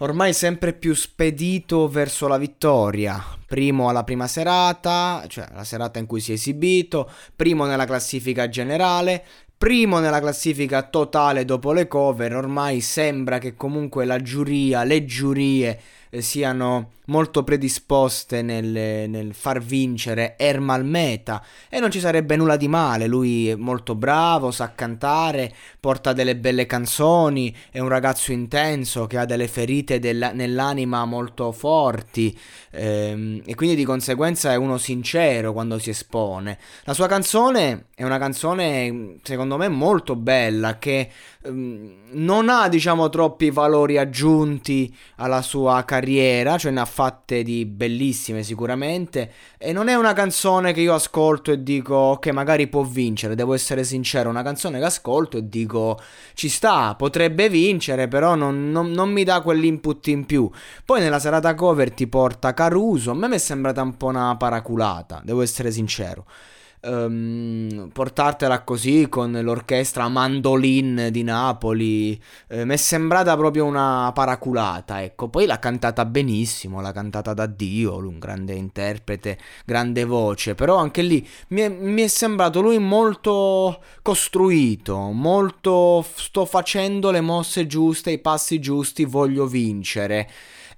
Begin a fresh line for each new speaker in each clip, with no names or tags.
ormai sempre più spedito verso la vittoria. Primo alla prima serata, cioè la serata in cui si è esibito, primo nella classifica generale, primo nella classifica totale dopo le cover. Ormai sembra che comunque la giuria, le giurie eh, siano molto predisposte nel, nel, far vincere Ermal Meta e non ci sarebbe nulla di male, lui è molto bravo, sa cantare, porta delle belle canzoni, è un ragazzo intenso che ha delle ferite del, nell'anima molto forti ehm, e quindi di conseguenza è uno sincero quando si espone. La sua canzone è una canzone secondo me molto bella che ehm, non ha diciamo troppi valori aggiunti alla sua carriera, cioè ne ha fatte di bellissime sicuramente. E non è una canzone che io ascolto e dico ok magari può vincere, devo essere sincero, una canzone che ascolto e dico ci sta, potrebbe vincere però non, non, non mi dà quell'input in più. Poi nella serata cover ti porta Caruso, a me mi è sembrata un po' una paraculata, devo essere sincero um, portartela così con l'orchestra Mandolin di Napoli. Eh, mi è sembrata proprio una paraculata ecco. Poi l'ha cantata benissimo l'ha cantata da Dio un grande interprete grande voce però anche lì mi è, mi è sembrato lui molto costruito molto sto facendo le mosse giuste i passi giusti voglio vincere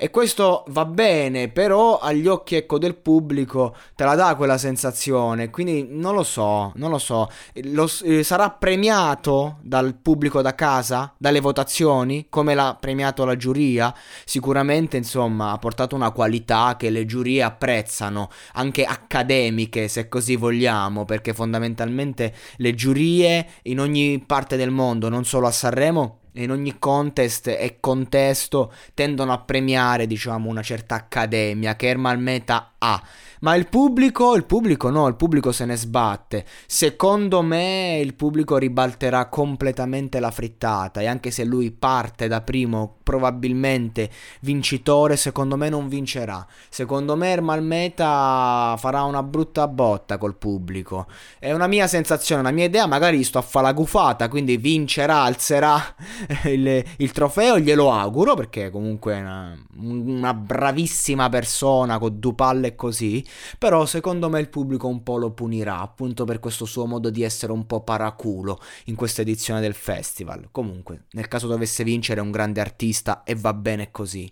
e questo va bene, però agli occhi ecco, del pubblico te la dà quella sensazione. Quindi non lo so, non lo so. Lo, eh, sarà premiato dal pubblico da casa, dalle votazioni, come l'ha premiato la giuria? Sicuramente, insomma, ha portato una qualità che le giurie apprezzano, anche accademiche, se così vogliamo, perché fondamentalmente le giurie in ogni parte del mondo, non solo a Sanremo, in ogni contest e contesto tendono a premiare, diciamo, una certa accademia che Ermal Meta ha. Ma il pubblico, il pubblico no, il pubblico se ne sbatte. Secondo me il pubblico ribalterà completamente la frittata e anche se lui parte da primo probabilmente vincitore, secondo me non vincerà. Secondo me Ermal Meta farà una brutta botta col pubblico. È una mia sensazione, una mia idea, magari sto a fare la gufata, quindi vincerà, alzerà il, il trofeo, glielo auguro perché comunque è una, una bravissima persona con due palle così però secondo me il pubblico un po' lo punirà, appunto per questo suo modo di essere un po' paraculo in questa edizione del festival. Comunque, nel caso dovesse vincere un grande artista e va bene così.